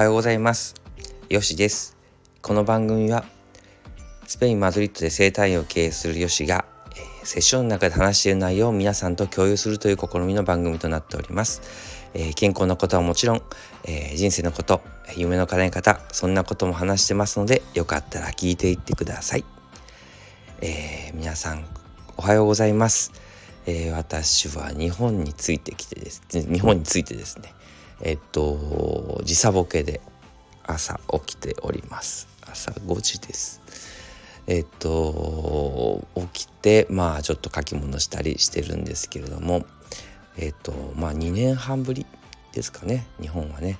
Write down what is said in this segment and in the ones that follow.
はようございます。よしです。この番組はスペイン・マドリッドで生態院を経営するよしが、えー、セッションの中で話している内容を皆さんと共有するという試みの番組となっております、えー、健康のことはもちろん、えー、人生のこと夢の叶え方そんなことも話してますのでよかったら聞いていってください、え皆さんおはようございます、え私は日本についてきてです日本についてですね。えっと時差ボケで朝起きております。朝5時です。えっと起きてまあちょっと書き物したりしてるんですけれどもえっとまあ2年半ぶりですかね。日本はね。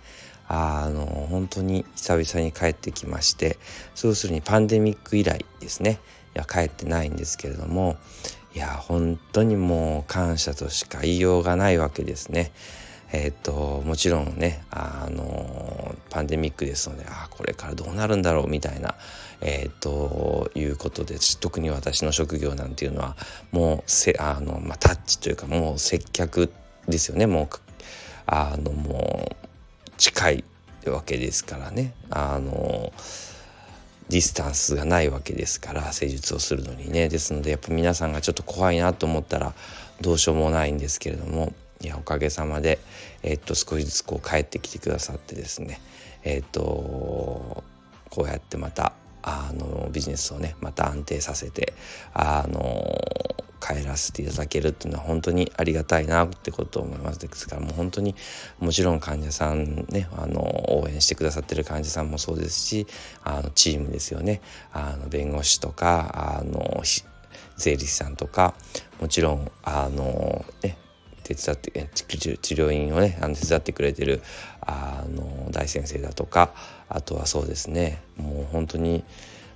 あの本当に久々に帰ってきまして要するにパンデミック以来ですね。いや帰ってないんですけれどもいや本当にもう感謝としか言いようがないわけですね。えー、ともちろんねあのパンデミックですのであこれからどうなるんだろうみたいな、えー、ということで特に私の職業なんていうのはもうせあの、まあ、タッチというかもう接客ですよね。もうあのもう近いわけですからね。あのディスタンスがないわけですから施術をするのにね。ですのでやっぱ皆さんがちょっと怖いなと思ったらどうしようもないんですけれどもいやおかげさまで、えっと、少しずつこう帰ってきてくださってですね。えっとこうやってまたあのビジネスをねまた安定させてあの帰らせていただけるっていうのは本当にありがたいなってことを思います。ですからもう本当にもちろん患者さんねあの応援してくださってる患者さんもそうですしあのチームですよね。あの弁護士とかあの税理士さんとかもちろんあのね手伝って治療院をねあの手伝ってくれてるあの大先生だとかあとはそうですねもう本当に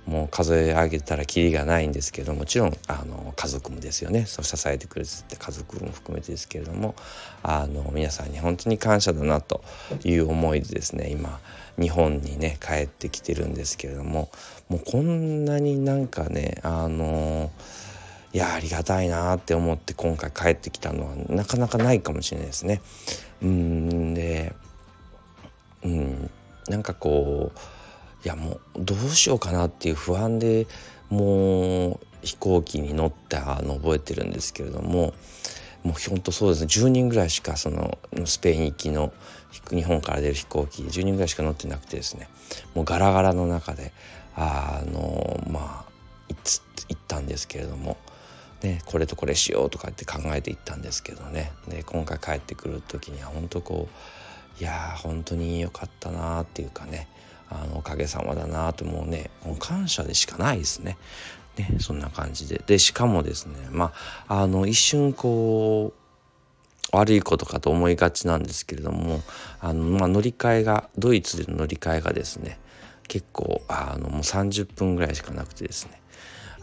もう数え上げたらきりがないんですけどもちろんあの家族もですよねそう支えてくれて家族も含めてですけれどもあの皆さんに本当に感謝だなという思いでですね今日本にね帰ってきてるんですけれどももうこんなになんかねあのいやありがたいなって思って今回帰ってきたのはなかなかないかもしれないですね。うんでうんなんかこういやもうどうしようかなっていう不安でもう飛行機に乗ったの覚えてるんですけれどももうほんとそうですね。10人ぐらいしかそのスペイン行きの日本から出る飛行機10人ぐらいしか乗ってなくてですね。もうガラガラの中であのまあ行ったんですけれども。ね、これとこれしようとかって考えていったんですけどねで今回帰ってくる時には本当こういやー本当に良かったなーっていうかねあのおかげさまだなともうねもう感謝でしかないですね。ねそんな感じででしかもですねまああの一瞬こう悪いことかと思いがちなんですけれどもあの、まあ、乗り換えがドイツでの乗り換えがですね結構あのもう30分ぐらいしかなくてですね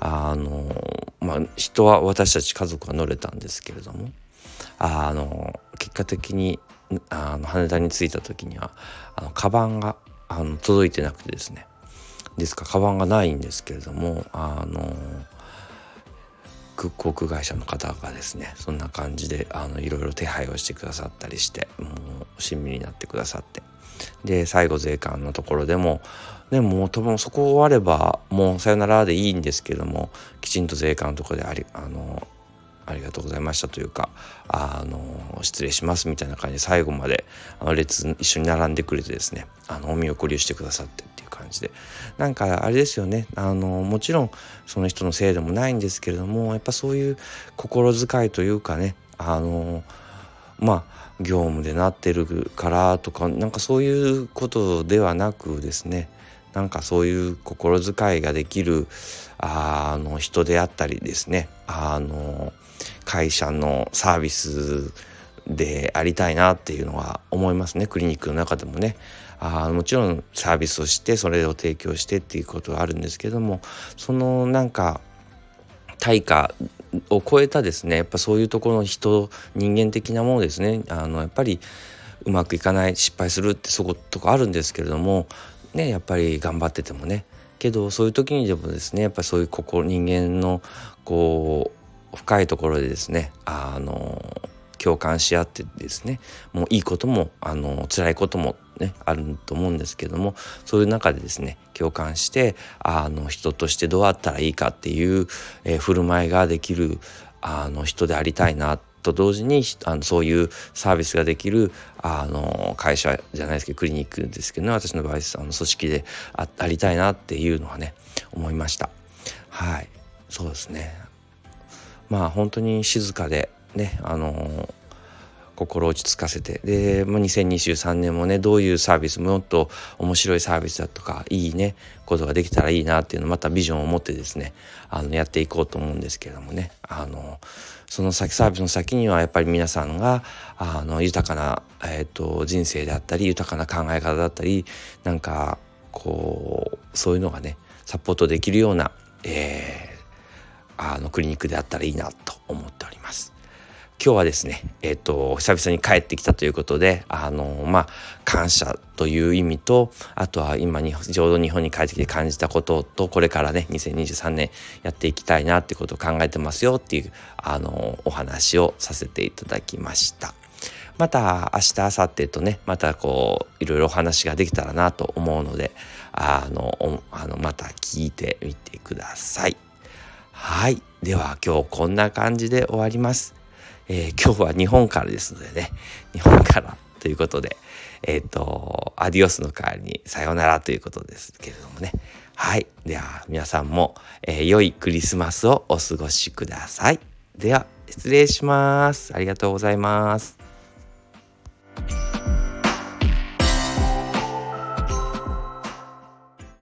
あのまあ人は私たち家族は乗れたんですけれどもあの結果的にあの羽田に着いた時にはあのカバンがあの届いてなくてですね。ですからカバンがないんですけれどもあの航空会社の方がですねそんな感じであのいろいろ手配をしてくださったりしてもう親身になってくださって。で最後税関のところでもでも多分そこ終わればもうさよならでいいんですけどもきちんと税関のとこでありあのありがとうございましたというかあの失礼しますみたいな感じで最後まであの列一緒に並んでくれてですねあのお見送りをしてくださってっていう感じで。なんかあれですよね。あのもちろんその人のせいでもないんですけれどもやっぱそういう心遣いというかねあのまあ業務でなってるからとかなんかそういうことではなくですねなんかそういう心遣いができるあの人であったりですね。あの会社のサービスでありたいなっていうのは思いますね。クリニックの中でもね。あもちろんサービスをしてそれを提供してっていうことはあるんですけどもそのなんか対価を超えたですね。やっぱそういうところの人人間的なものですね。あのやっぱりうまくいかない失敗するってそことかあるんですけれどもねやっぱり頑張っててもね。けどそういう時にでもですねやっぱりそういう心人間のこう深いところでですねあの共感し合ってですねもういいこともあの辛いこともねあると思うんですけどもそういう中でですね共感してあの人としてどうあったらいいかっていう、えー、振る舞いができるあの人でありたいなってと同時にあのそういうサービスができるあの会社じゃないですけどクリニックですけどね私の場合あの組織であありたいなっていうのはね思いました。はい。そうですね。まあ本当に静かでねあの心落ち着かせてで、まあ、2023年もねどういうサービスもっと面白いサービスだとかいいねことができたらいいなっていうのまたビジョンを持ってですねあのやっていこうと思うんですけれどもねあのその先サービスの先にはやっぱり皆さんがあの豊かな、えーと、人生であったり豊かな考え方だったりなんかこうそういうのがねサポートできるような、えー、あのクリニックであったらいいなと思っております。今日はですね、えっ、ー、と、久々に帰ってきたということで、あの、まあ、感謝という意味と、あとは今に、ちょうど日本に帰ってきて感じたことと、これからね、2023年やっていきたいなってことを考えてますよっていう、あの、お話をさせていただきました。また明日明後日とねまたこういろいろお話ができたらなと思うのであのあのまた聞いてみてください。はいでは今日こんな感じで終わります。えー、今日は日本からですのでね、日本からということで、えっ、ー、と、アディオスの代わりにさようならということですけれどもね。はい。では、皆さんも、えー、良いクリスマスをお過ごしください。では、失礼します。ありがとうございます。